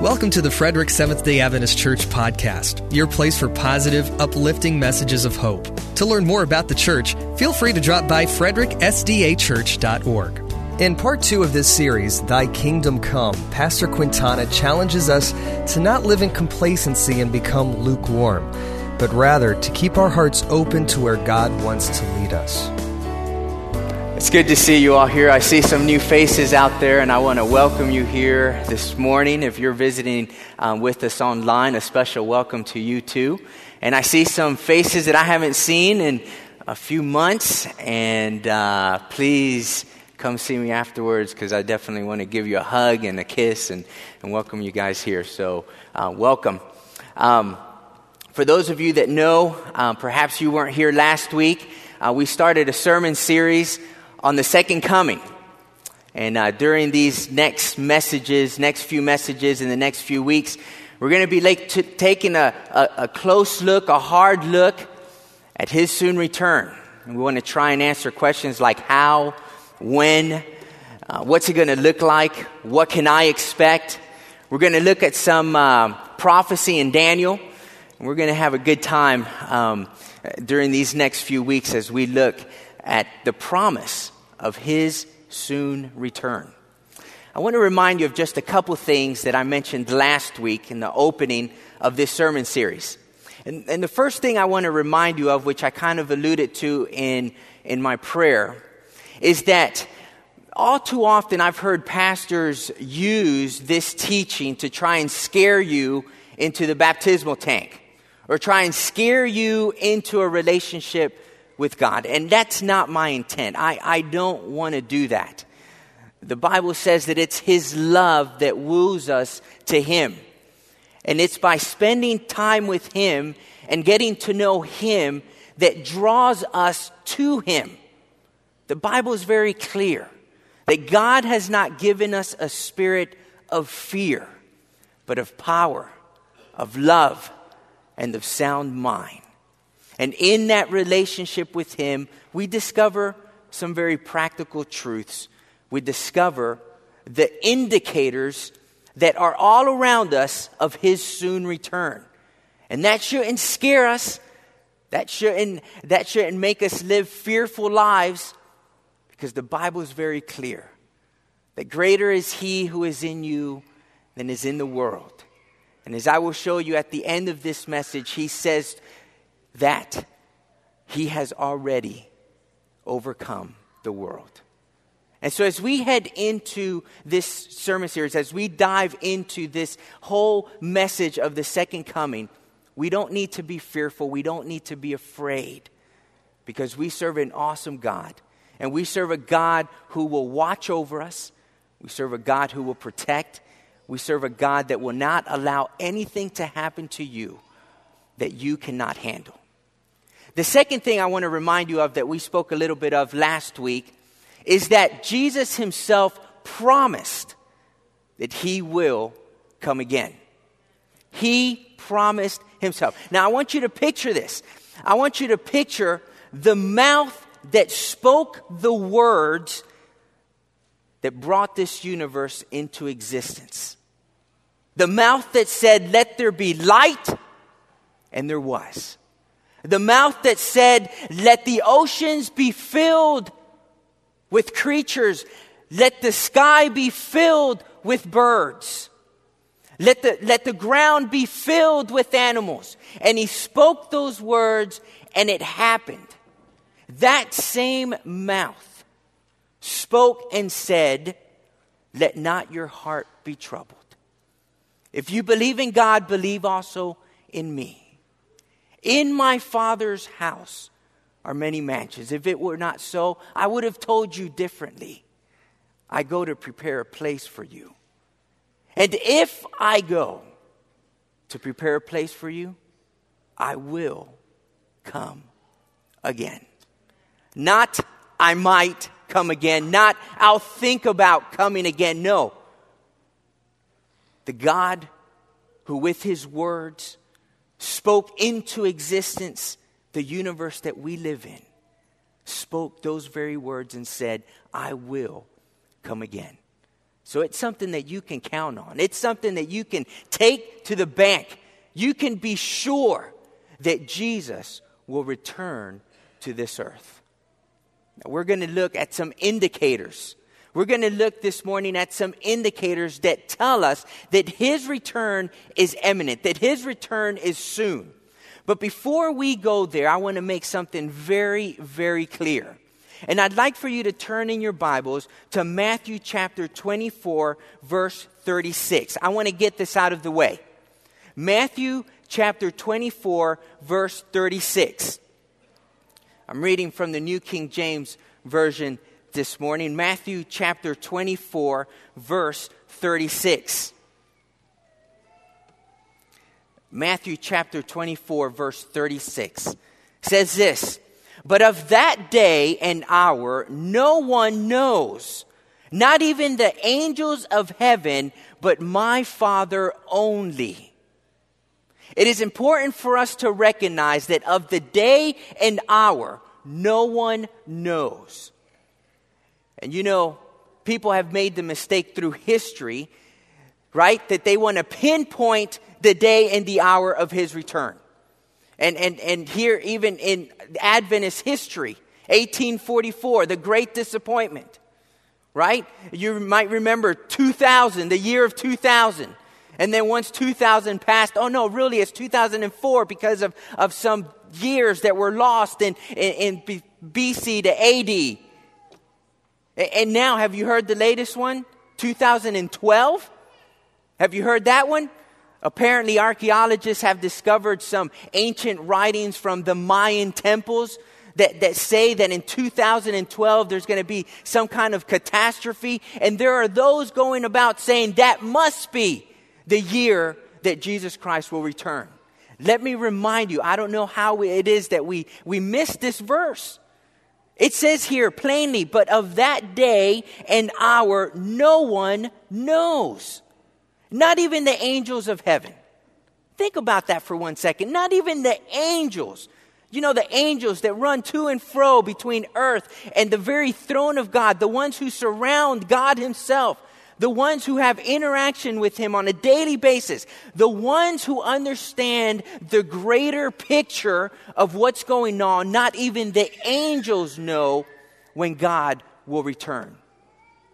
Welcome to the Frederick Seventh day Adventist Church podcast, your place for positive, uplifting messages of hope. To learn more about the church, feel free to drop by fredericksdachurch.org. In part two of this series, Thy Kingdom Come, Pastor Quintana challenges us to not live in complacency and become lukewarm, but rather to keep our hearts open to where God wants to lead us. It's good to see you all here. I see some new faces out there, and I want to welcome you here this morning. If you're visiting um, with us online, a special welcome to you too. And I see some faces that I haven't seen in a few months, and uh, please come see me afterwards because I definitely want to give you a hug and a kiss and, and welcome you guys here. So, uh, welcome. Um, for those of you that know, uh, perhaps you weren't here last week, uh, we started a sermon series on the second coming. And uh, during these next messages, next few messages in the next few weeks, we're going to be like t- taking a, a, a close look, a hard look at his soon return. And we want to try and answer questions like how, when, uh, what's it going to look like, what can I expect. We're going to look at some uh, prophecy in Daniel, and we're going to have a good time um, during these next few weeks as we look at the promise of his soon return. I want to remind you of just a couple things that I mentioned last week in the opening of this sermon series. And, and, the first thing I want to remind you of, which I kind of alluded to in, in my prayer, is that all too often I've heard pastors use this teaching to try and scare you into the baptismal tank or try and scare you into a relationship with God. And that's not my intent. I, I don't want to do that. The Bible says that it's His love that woos us to Him. And it's by spending time with Him and getting to know Him that draws us to Him. The Bible is very clear that God has not given us a spirit of fear, but of power, of love, and of sound mind. And in that relationship with Him, we discover some very practical truths. We discover the indicators that are all around us of His soon return. And that shouldn't scare us. That shouldn't, that shouldn't make us live fearful lives because the Bible is very clear that greater is He who is in you than is in the world. And as I will show you at the end of this message, He says that he has already overcome the world. And so, as we head into this sermon series, as we dive into this whole message of the second coming, we don't need to be fearful. We don't need to be afraid because we serve an awesome God. And we serve a God who will watch over us. We serve a God who will protect. We serve a God that will not allow anything to happen to you that you cannot handle. The second thing I want to remind you of that we spoke a little bit of last week is that Jesus himself promised that he will come again. He promised himself. Now, I want you to picture this. I want you to picture the mouth that spoke the words that brought this universe into existence. The mouth that said, Let there be light, and there was. The mouth that said, Let the oceans be filled with creatures, let the sky be filled with birds. Let the, let the ground be filled with animals. And he spoke those words, and it happened. That same mouth spoke and said, Let not your heart be troubled. If you believe in God, believe also in me. In my Father's house are many mansions. If it were not so, I would have told you differently. I go to prepare a place for you. And if I go to prepare a place for you, I will come again. Not I might come again, not I'll think about coming again. No. The God who, with his words, spoke into existence the universe that we live in, spoke those very words and said, I will come again. So it's something that you can count on. It's something that you can take to the bank. You can be sure that Jesus will return to this earth. Now, we're going to look at some indicators. We're going to look this morning at some indicators that tell us that his return is imminent, that his return is soon. But before we go there, I want to make something very, very clear. And I'd like for you to turn in your Bibles to Matthew chapter 24, verse 36. I want to get this out of the way. Matthew chapter 24, verse 36. I'm reading from the New King James Version this morning, Matthew chapter 24, verse 36. Matthew chapter 24, verse 36 says this But of that day and hour no one knows, not even the angels of heaven, but my Father only. It is important for us to recognize that of the day and hour, no one knows. And you know, people have made the mistake through history, right? That they want to pinpoint the day and the hour of his return. And, and, and here, even in Adventist history, 1844, the great disappointment, right? You might remember 2000, the year of 2000. And then once 2000 passed, oh no, really, it's 2004 because of, of some years that were lost in, in, in BC to AD. And now, have you heard the latest one? 2012? Have you heard that one? Apparently, archaeologists have discovered some ancient writings from the Mayan temples that, that say that in 2012 there's going to be some kind of catastrophe. And there are those going about saying that must be the year that Jesus Christ will return. Let me remind you, I don't know how it is that we, we miss this verse. It says here plainly, but of that day and hour no one knows not even the angels of heaven. Think about that for one second. Not even the angels. You know, the angels that run to and fro between earth and the very throne of God, the ones who surround God Himself, the ones who have interaction with Him on a daily basis, the ones who understand the greater picture of what's going on, not even the angels know when God will return.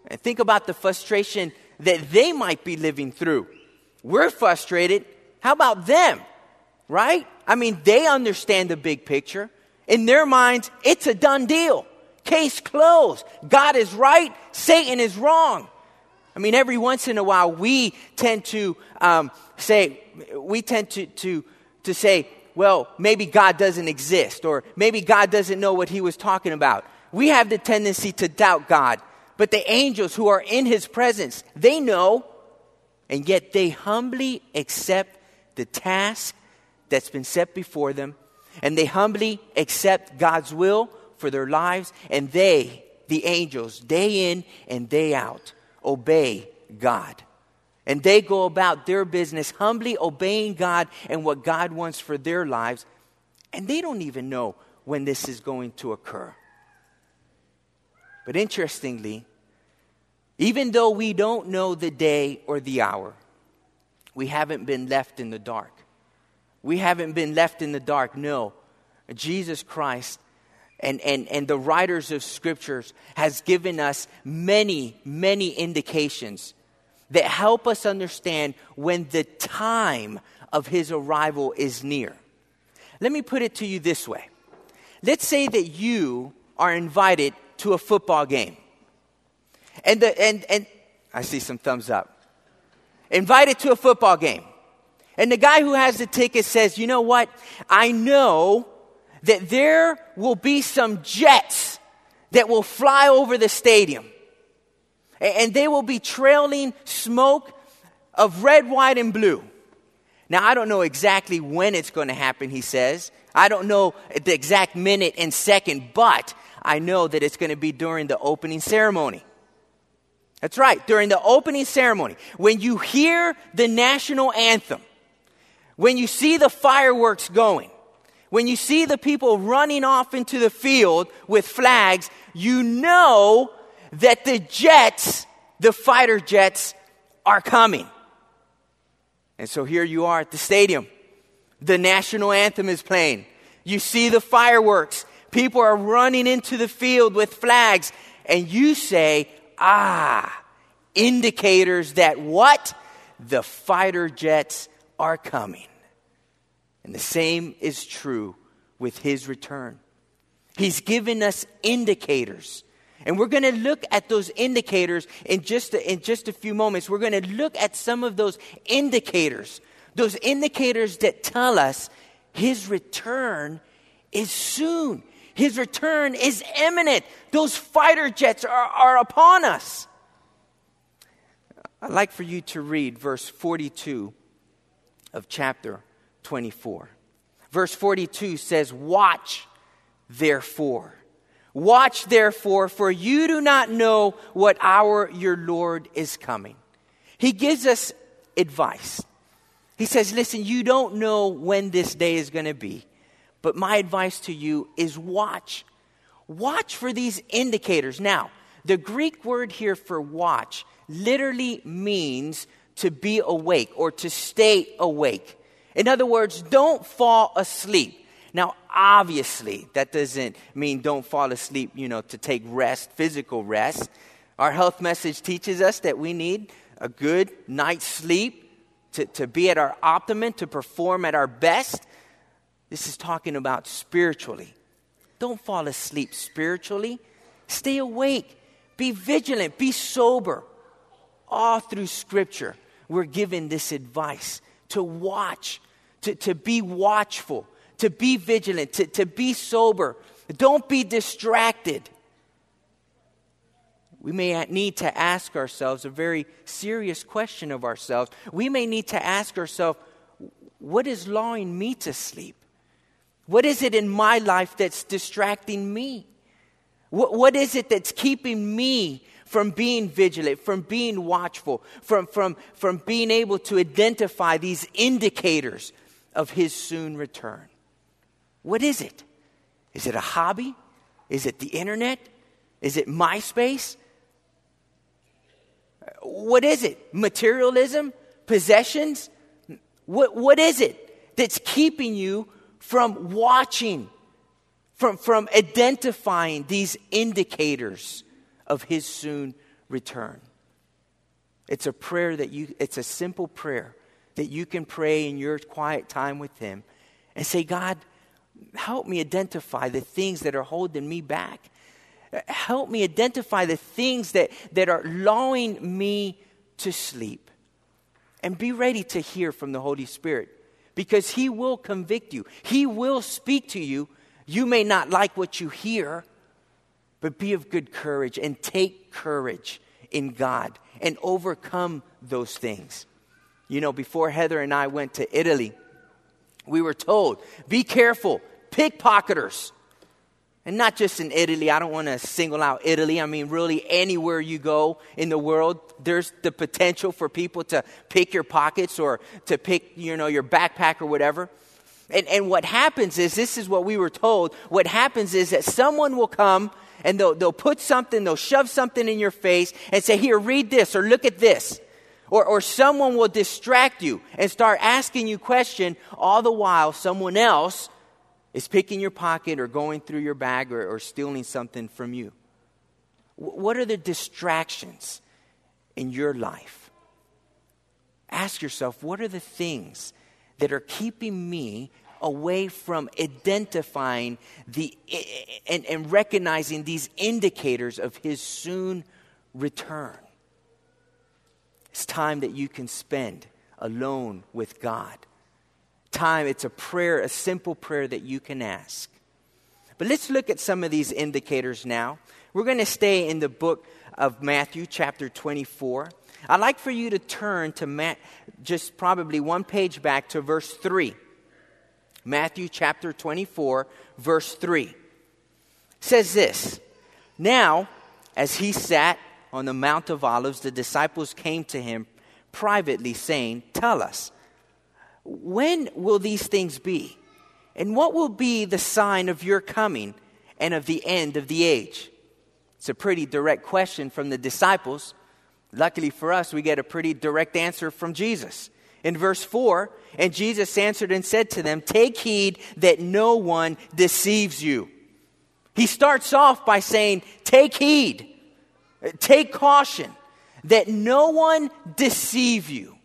And think about the frustration that they might be living through. We're frustrated. How about them? Right? I mean, they understand the big picture. In their minds, it's a done deal. Case closed. God is right, Satan is wrong. I mean, every once in a while, we tend to um, say, we tend to, to, to say, well, maybe God doesn't exist, or maybe God doesn't know what he was talking about. We have the tendency to doubt God. But the angels who are in his presence, they know, and yet they humbly accept the task that's been set before them, and they humbly accept God's will for their lives, and they, the angels, day in and day out, obey God. And they go about their business humbly obeying God and what God wants for their lives, and they don't even know when this is going to occur. But interestingly, even though we don't know the day or the hour, we haven't been left in the dark. We haven't been left in the dark. No. Jesus Christ and, and, and the writers of scriptures has given us many, many indications that help us understand when the time of his arrival is near. Let me put it to you this way. Let's say that you are invited to a football game. And, the, and, and I see some thumbs up. Invited to a football game. And the guy who has the ticket says, you know what? I know that there will be some jets that will fly over the stadium. And they will be trailing smoke of red, white, and blue. Now, I don't know exactly when it's going to happen, he says. I don't know the exact minute and second, but I know that it's going to be during the opening ceremony. That's right, during the opening ceremony, when you hear the national anthem, when you see the fireworks going, when you see the people running off into the field with flags, you know that the jets The fighter jets are coming. And so here you are at the stadium. The national anthem is playing. You see the fireworks. People are running into the field with flags. And you say, ah, indicators that what? The fighter jets are coming. And the same is true with his return. He's given us indicators. And we're going to look at those indicators in just a, in just a few moments. We're going to look at some of those indicators, those indicators that tell us his return is soon. His return is imminent. Those fighter jets are, are upon us. I'd like for you to read verse 42 of chapter 24. Verse 42 says, Watch therefore. Watch therefore, for you do not know what hour your Lord is coming. He gives us advice. He says, Listen, you don't know when this day is going to be, but my advice to you is watch. Watch for these indicators. Now, the Greek word here for watch literally means to be awake or to stay awake. In other words, don't fall asleep. Now, obviously, that doesn't mean don't fall asleep, you know, to take rest, physical rest. Our health message teaches us that we need a good night's sleep to, to be at our optimum, to perform at our best. This is talking about spiritually. Don't fall asleep spiritually. Stay awake. Be vigilant. Be sober. All through Scripture, we're given this advice to watch, to, to be watchful, to be vigilant, to, to be sober. Don't be distracted. We may need to ask ourselves a very serious question of ourselves. We may need to ask ourselves, what is lulling me to sleep? What is it in my life that's distracting me? What, what is it that's keeping me from being vigilant, from being watchful, from, from, from being able to identify these indicators of his soon return? What is it? Is it a hobby? Is it the internet? Is it MySpace? What is it? Materialism? Possessions? What, what is it that's keeping you from watching, from, from identifying these indicators of his soon return? It's a prayer that you, it's a simple prayer that you can pray in your quiet time with him and say, God, help me identify the things that are holding me back. Help me identify the things that, that are lulling me to sleep. And be ready to hear from the Holy Spirit because He will convict you, He will speak to you. You may not like what you hear, but be of good courage and take courage in God and overcome those things. You know, before Heather and I went to Italy, we were told be careful, pickpocketers. And not just in Italy, I don't want to single out Italy. I mean, really, anywhere you go in the world, there's the potential for people to pick your pockets or to pick, you know, your backpack or whatever. And, and what happens is, this is what we were told, what happens is that someone will come and they'll, they'll put something, they'll shove something in your face and say, Here, read this or look at this. Or, or someone will distract you and start asking you questions, all the while someone else is picking your pocket or going through your bag or, or stealing something from you. What are the distractions in your life? Ask yourself, what are the things that are keeping me away from identifying the and, and recognizing these indicators of his soon return? It's time that you can spend alone with God. Time, it's a prayer, a simple prayer that you can ask. But let's look at some of these indicators now. We're going to stay in the book of Matthew, chapter 24. I'd like for you to turn to Matt, just probably one page back to verse 3. Matthew chapter 24, verse 3. It says this Now, as he sat on the Mount of Olives, the disciples came to him privately, saying, Tell us, when will these things be? And what will be the sign of your coming and of the end of the age? It's a pretty direct question from the disciples. Luckily for us, we get a pretty direct answer from Jesus. In verse 4, and Jesus answered and said to them, Take heed that no one deceives you. He starts off by saying, Take heed, take caution, that no one deceive you.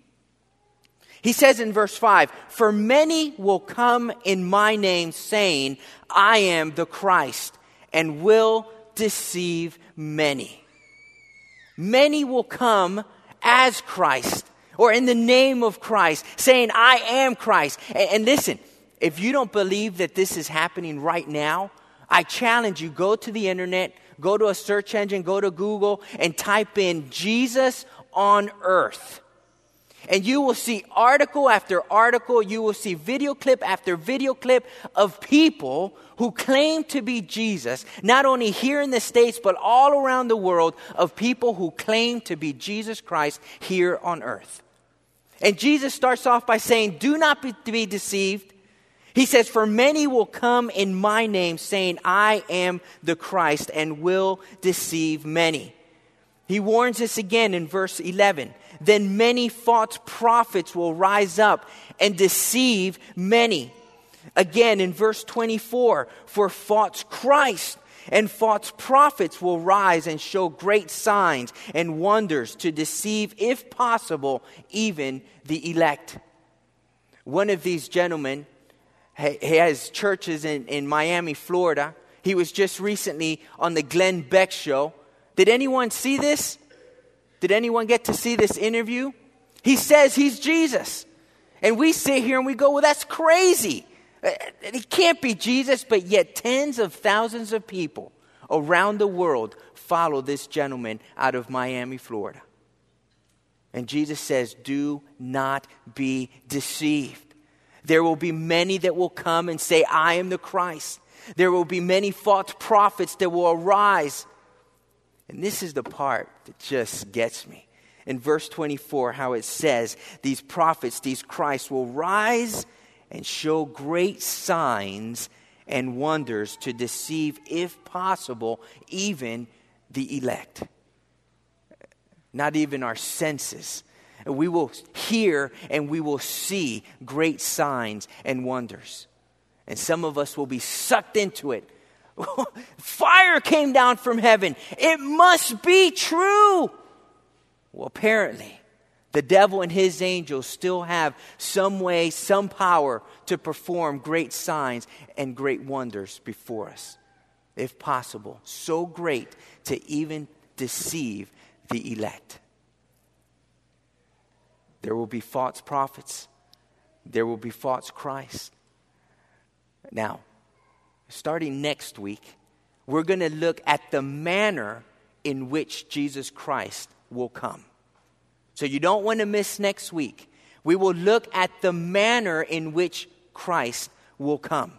He says in verse 5 For many will come in my name, saying, I am the Christ, and will deceive many. Many will come as Christ or in the name of Christ, saying, I am Christ. And, and, listen, if you don't believe that this is happening right now, I challenge you go to the internet, go to a search engine, go to Google, and type in Jesus on earth. And you will see article after article, you will see video clip after video clip of people who claim to be Jesus, not only here in the States, but all around the world, of people who claim to be Jesus Christ here on earth. And Jesus starts off by saying, Do not be, be deceived. He says, For many will come in my name, saying, I am the Christ, and will deceive many. He warns us again in verse 11 then many false prophets will rise up and deceive many. Again, in verse 24, for false Christ and false prophets will rise and show great signs and wonders to deceive, if possible, even the elect. One of these gentlemen, he has churches in, in Miami, Florida. He was just recently on the Glenn Beck show. Did anyone see this? Did anyone get to see this interview? He says he's Jesus. And we sit here and we go, well, that's crazy. Uh, he can't be Jesus, but yet tens of thousands of people around the world follow this gentleman out of Miami, Florida. And Jesus says, Do not be deceived. There will be many that will come and say, I am the Christ. There will be many false prophets that will arise and this is the part that just gets me. In verse 24, how it says, These prophets, these Christs, will rise and show great signs and wonders to deceive, if possible, even the elect. Not even our senses. And we will hear and we will see great signs and wonders. And some of us will be sucked into it Fire came down from heaven. It must be true. Well, apparently, the devil and his angels still have some way, some power to perform great signs and great wonders before us, if possible. So great to even deceive the elect. There will be false prophets, there will be false Christ. Now, starting next week, we're going to look at the manner in which Jesus Christ will come. So you don't want to miss next week. We will look at the manner in which Christ will come.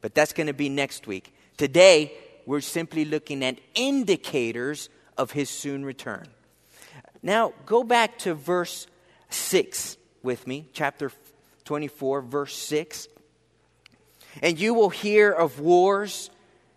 But that's going to be next week. Today, we're simply looking at indicators of his soon return. Now, go back to verse 6 with me, chapter 24, verse 6. And you will hear of wars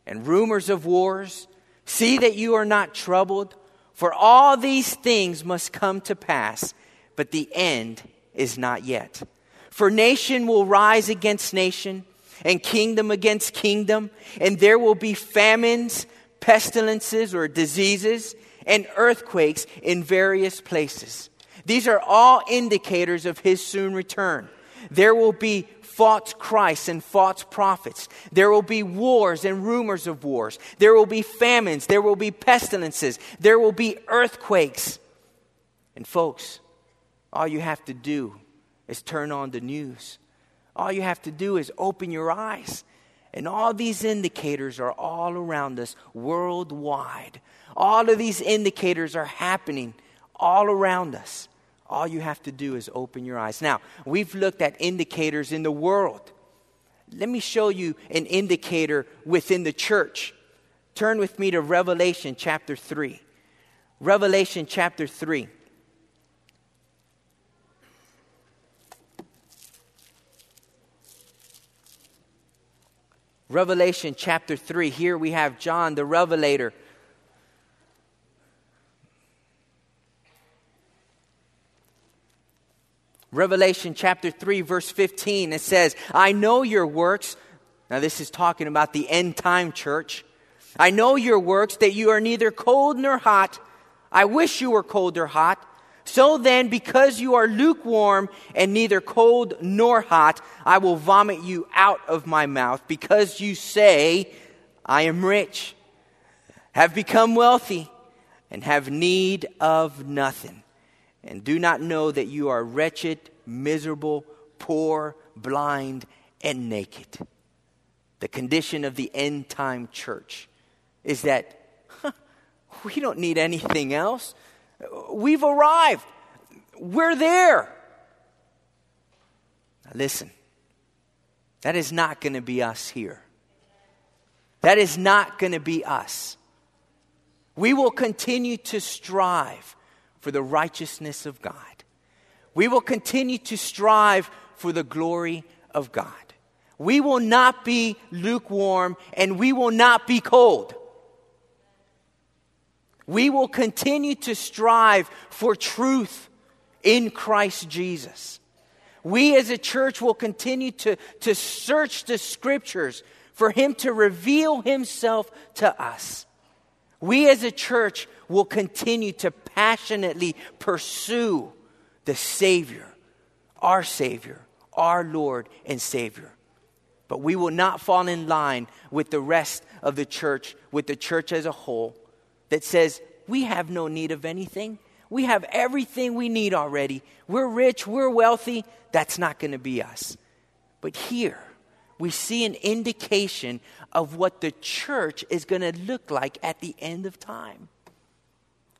and rumors of wars. See that you are not troubled, for all these things must come to pass, but the end is not yet. For nation will rise against nation, and kingdom against kingdom, and there will be famines, pestilences, or diseases, and earthquakes in various places. These are all indicators of his soon return. There will be false Christs and false prophets. There will be wars and rumors of wars. There will be famines. There will be pestilences. There will be earthquakes. And, folks, all you have to do is turn on the news. All you have to do is open your eyes. And all these indicators are all around us worldwide. All of these indicators are happening all around us. All you have to do is open your eyes. Now, we've looked at indicators in the world. Let me show you an indicator within the church. Turn with me to Revelation chapter 3. Revelation chapter 3. Revelation chapter 3. Here we have John the Revelator Revelation chapter 3, verse 15, it says, I know your works. Now, this is talking about the end time church. I know your works, that you are neither cold nor hot. I wish you were cold or hot. So then, because you are lukewarm and neither cold nor hot, I will vomit you out of my mouth, because you say, I am rich, have become wealthy, and have need of nothing, and do not know that you are wretched, miserable, poor, blind, and naked. The condition of the end time church is that huh, we don't need anything else. We've arrived. We're there. Now listen, that is not going to be us here. That is not going to be us. We will continue to strive for the righteousness of God. We will continue to strive for the glory of God. We will not be lukewarm and we will not be cold. We will continue to strive for truth in Christ Jesus. We as a church will continue to, to search the scriptures for Him to reveal Himself to us. We as a church will continue to passionately pursue the Savior, our Savior, our Lord and Savior. But we will not fall in line with the rest of the church, with the church as a whole, that says, we have no need of anything. We have everything we need already. We're rich, we're wealthy. That's not going to be us. But here, we see an indication of what the church is going to look like at the end of time.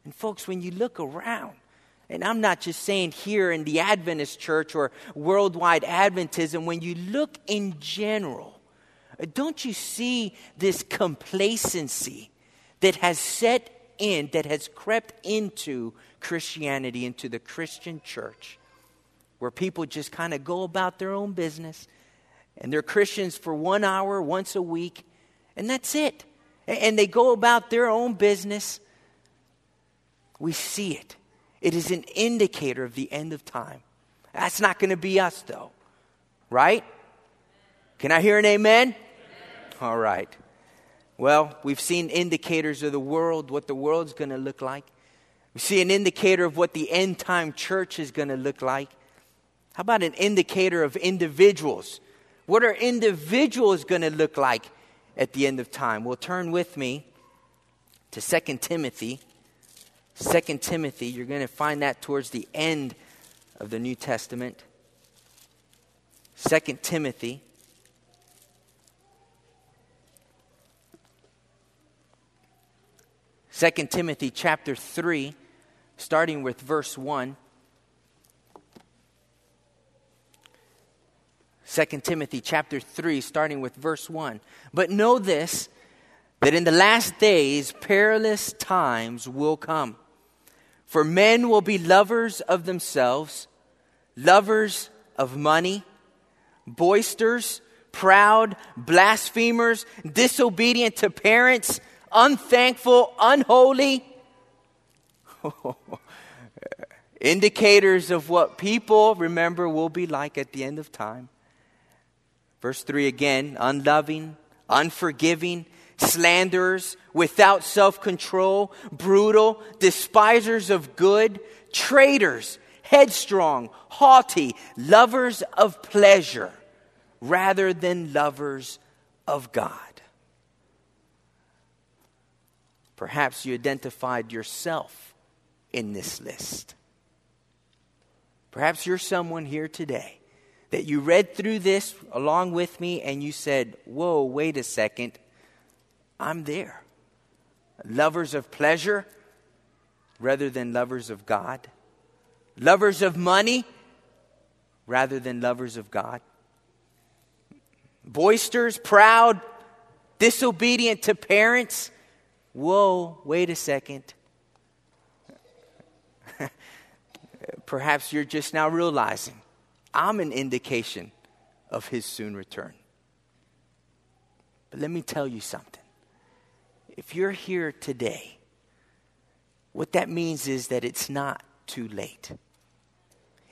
And, folks, when you look around, and I'm not just saying here in the Adventist church or worldwide Adventism, when you look in general, don't you see this complacency that has set in, that has crept into Christianity, into the Christian church, where people just kind of go about their own business and they're Christians for one hour once a week, and that's it. And they go about their own business. We see it. It is an indicator of the end of time. That's not going to be us, though. Right? Can I hear an amen? amen? All right. Well, we've seen indicators of the world, what the world's going to look like. We see an indicator of what the end time church is going to look like. How about an indicator of individuals? What are individuals going to look like at the end of time? Well, turn with me to 2 Timothy. 2 Timothy, you're going to find that towards the end of the New Testament. 2 Timothy. Second Timothy chapter 3, starting with verse 1. 2 Timothy chapter 3, starting with verse 1. But know this, that in the last days perilous times will come. For men will be lovers of themselves, lovers of money, boisters, proud, blasphemers, disobedient to parents, unthankful, unholy. Indicators of what people, remember, will be like at the end of time. Verse 3 again unloving, unforgiving, slanderers, without self control, brutal, despisers of good, traitors, headstrong, haughty, lovers of pleasure rather than lovers of God. Perhaps you identified yourself in this list. Perhaps you're someone here today that you read through this along with me and you said, Whoa, wait a second, I'm there. Lovers of pleasure rather than lovers of God, lovers of money rather than lovers of God, boisters, proud, disobedient to parents. Whoa, wait a second. Perhaps you're just now realizing I'm an indication of his soon return. But let me tell you something. If you're here today, what that means is that it's not too late.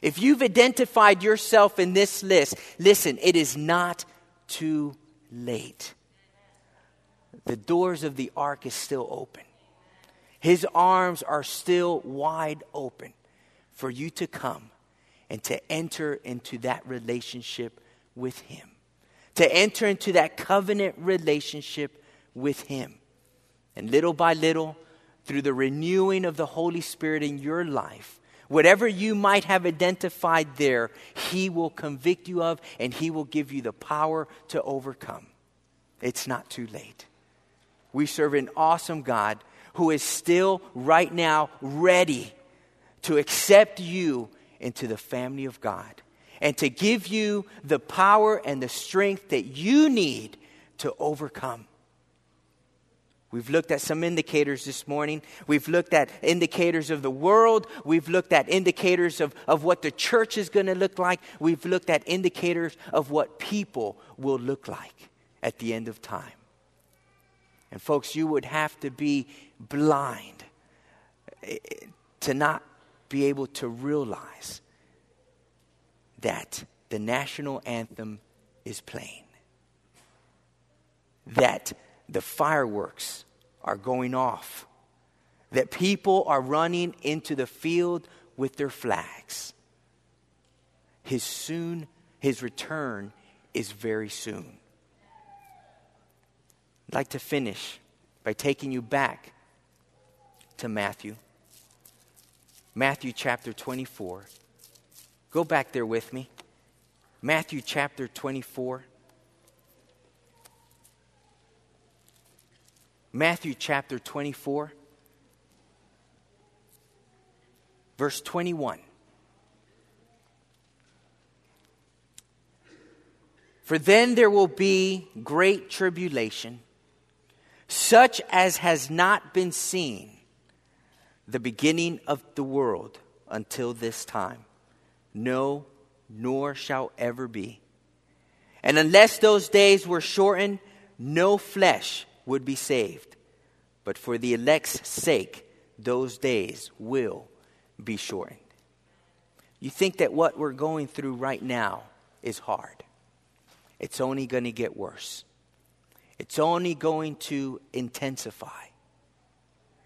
If you've identified yourself in this list, listen, it is not too late. The doors of the ark is still open. His arms are still wide open for you to come and to enter into that relationship with Him, to enter into that covenant relationship with Him. And little by little, through the renewing of the Holy Spirit in your life, whatever you might have identified there, He will convict you of and He will give you the power to overcome. It's not too late. We serve an awesome God who is still right now ready to accept you into the family of God and to give you the power and the strength that you need to overcome. We've looked at some indicators this morning. We've looked at indicators of the world. We've looked at indicators of, of what the church is going to look like. We've looked at indicators of what people will look like at the end of time. And, folks, you would have to be blind eh, to not be able to realize that the national anthem is playing, that the fireworks are going off, that people are running into the field with their flags. His soon, his return is very soon. I'd like to finish by taking you back to Matthew. Matthew chapter 24. Go back there with me. Matthew chapter 24. Matthew chapter 24, verse 21. For then there will be great tribulation such as has not been seen the beginning of the world until this time. No, nor shall ever be. And unless those days were shortened, no flesh would be saved. But for the elect's sake, those days will be shortened. You think that what we're going through right now is hard, it's only going to get worse it's only going to intensify.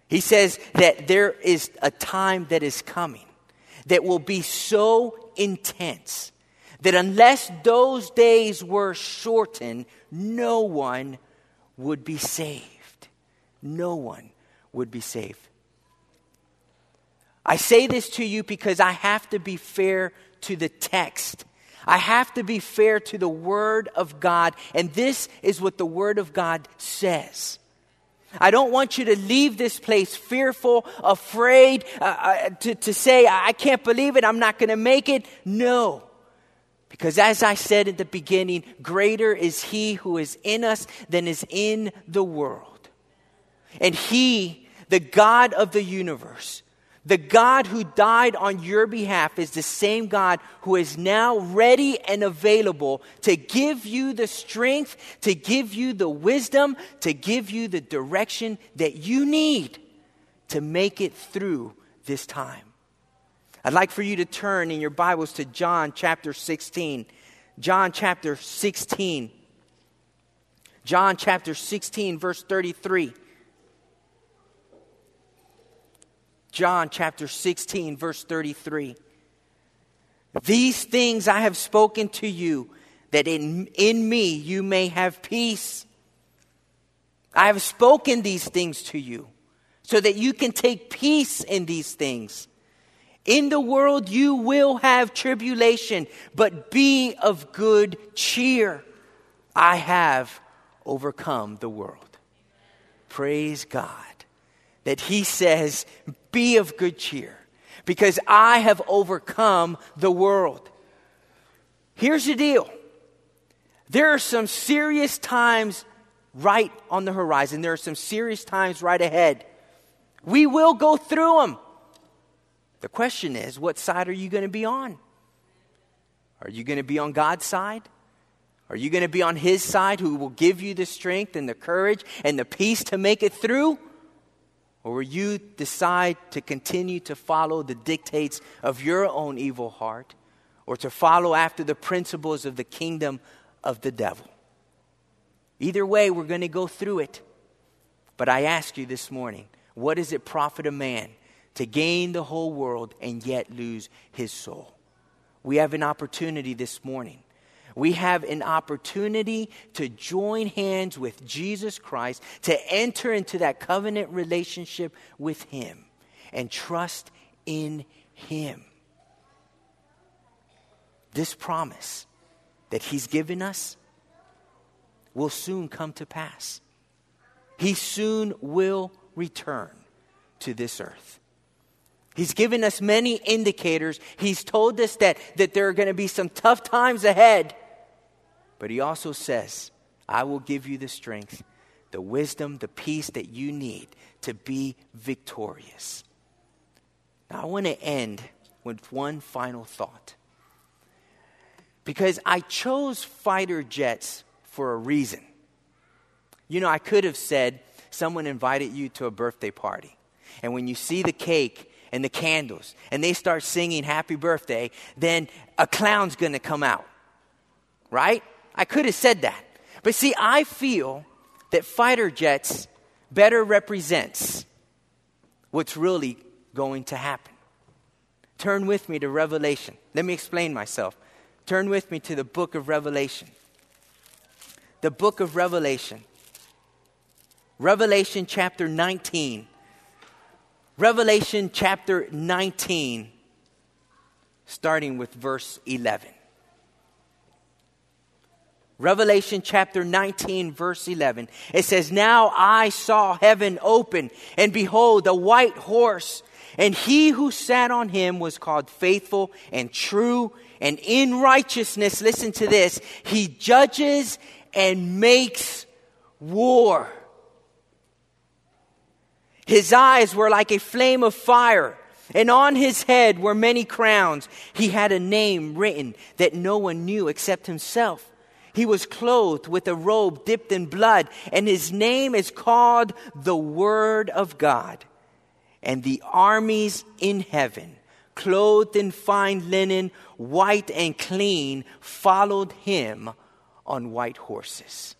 He says that there is a time that is coming that will be so intense that unless those days were shortened, no one would be saved. No one would be saved. I say this to you because I have to be fair to the text I have to be fair to the Word of God, and this is what the Word of God says. I don't want you to leave this place fearful, afraid, uh, uh, to, to say, I can't believe it, I'm not going to make it. No. Because as I said at the beginning, greater is He who is in us than is in the world. And He, the God of the universe, the God who died on your behalf is the same God who is now ready and available to give you the strength, to give you the wisdom, to give you the direction that you need to make it through this time. I'd like for you to turn in your Bibles to John chapter 16. John chapter 16. John chapter 16, verse 33. John chapter 16, verse 33. These things I have spoken to you, that in, in me you may have peace. I have spoken these things to you, so that you can take peace in these things. In the world you will have tribulation, but be of good cheer. I have overcome the world. Praise God that He says, be of good cheer because I have overcome the world. Here's the deal there are some serious times right on the horizon, there are some serious times right ahead. We will go through them. The question is, what side are you going to be on? Are you going to be on God's side? Are you going to be on His side who will give you the strength and the courage and the peace to make it through? Or will you decide to continue to follow the dictates of your own evil heart or to follow after the principles of the kingdom of the devil? Either way, we're going to go through it. But I ask you this morning what does it profit a man to gain the whole world and yet lose his soul? We have an opportunity this morning. We have an opportunity to join hands with Jesus Christ, to enter into that covenant relationship with Him and trust in Him. This promise that He's given us will soon come to pass. He soon will return to this earth. He's given us many indicators. He's told us that, that there are going to be some tough times ahead. But he also says, I will give you the strength, the wisdom, the peace that you need to be victorious. Now, I want to end with one final thought. Because I chose fighter jets for a reason. You know, I could have said someone invited you to a birthday party. And when you see the cake and the candles and they start singing happy birthday, then a clown's going to come out. Right? I could have said that. But see, I feel that fighter jets better represents what's really going to happen. Turn with me to Revelation. Let me explain myself. Turn with me to the book of Revelation. The book of Revelation. Revelation chapter 19. Revelation chapter 19, starting with verse 11. Revelation chapter 19, verse 11. It says, Now I saw heaven open, and behold, a white horse, and he who sat on him was called faithful and true, and in righteousness, listen to this, he judges and makes war. His eyes were like a flame of fire, and on his head were many crowns. He had a name written that no one knew except himself. He was clothed with a robe dipped in blood, and his name is called the Word of God. And the armies in heaven, clothed in fine linen, white and clean, followed him on white horses.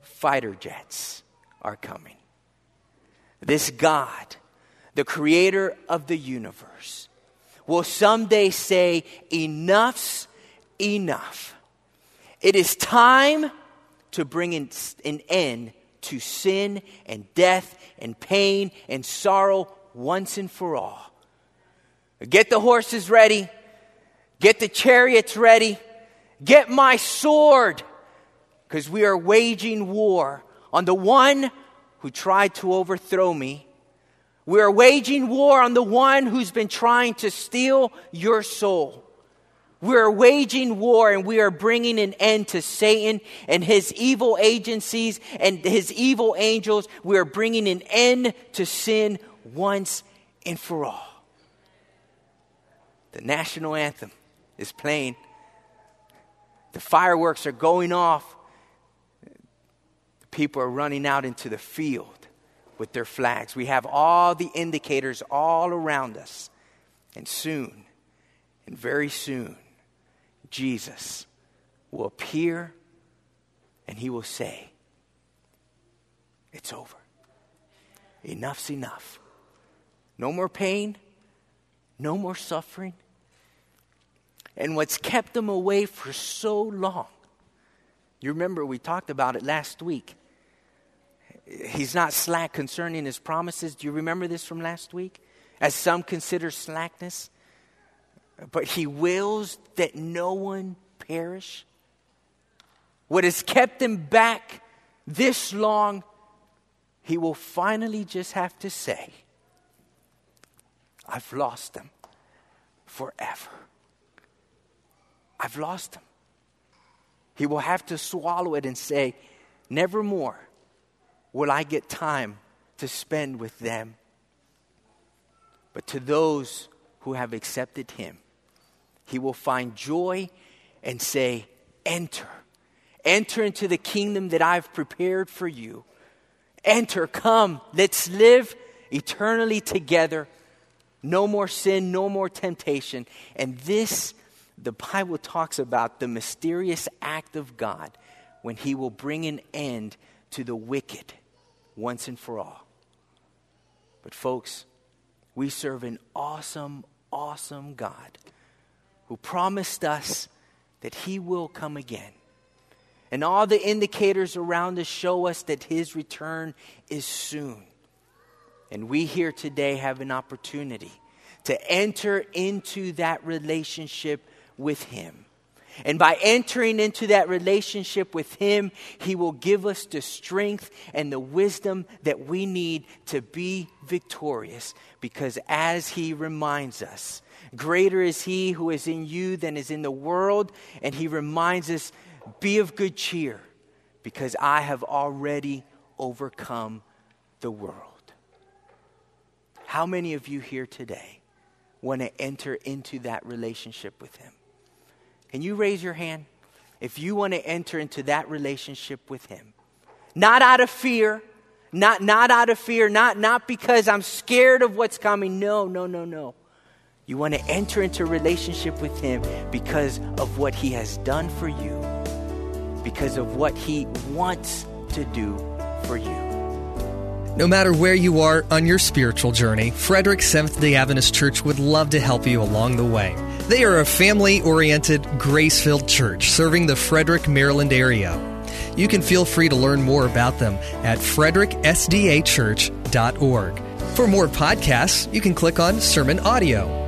Fighter jets are coming. This God, the creator of the universe, will someday say, Enough's enough. It is time to bring an end to sin and death and pain and sorrow once and for all. Get the horses ready, get the chariots ready, get my sword, because we are waging war on the one who tried to overthrow me. We are waging war on the one who's been trying to steal your soul. We are waging war and we are bringing an end to Satan and his evil agencies and his evil angels. We are bringing an end to sin once and for all. The national anthem is playing. The fireworks are going off people are running out into the field with their flags. We have all the indicators all around us. And soon, and very soon, Jesus will appear and he will say, It's over. Enough's enough. No more pain, no more suffering. And what's kept them away for so long, you remember we talked about it last week he's not slack concerning his promises. Do you remember this from last week? As some consider slackness, but he wills that no one perish. What has kept him back this long, he will finally just have to say, I've lost them forever. I've lost them. He will have to swallow it and say, Nevermore will I get time to spend with them? But to those who have accepted him, he will find joy and say, Enter. Enter into the kingdom that I've prepared for you. Enter, come, let's live eternally together. No more sin, no more temptation. And this, the Bible talks about the mysterious act of God when He will bring an end to the wicked once and for all. But, folks, we serve an awesome, awesome God who promised us that He will come again. And all the indicators around us show us that His return is soon. And we here today have an opportunity to enter into that relationship with Him. And by entering into that relationship with Him, He will give us the strength and the wisdom that we need to be victorious. Because as He reminds us, greater is He who is in you than is in the world. And He reminds us, be of good cheer, because I have already overcome the world. How many of you here today want to enter into that relationship with Him? Can you raise your hand if you want to enter into that relationship with Him? Not out of fear, not, not out of fear, not, not because I'm scared of what's coming. No, no, no, no. You want to enter into relationship with Him because of what He has done for you, because of what He wants to do for you. No matter where you are on your spiritual journey, Frederick Seventh day Adventist Church would love to help you along the way. They are a family oriented, grace filled church serving the Frederick, Maryland area. You can feel free to learn more about them at fredericksdachurch.org. For more podcasts, you can click on Sermon Audio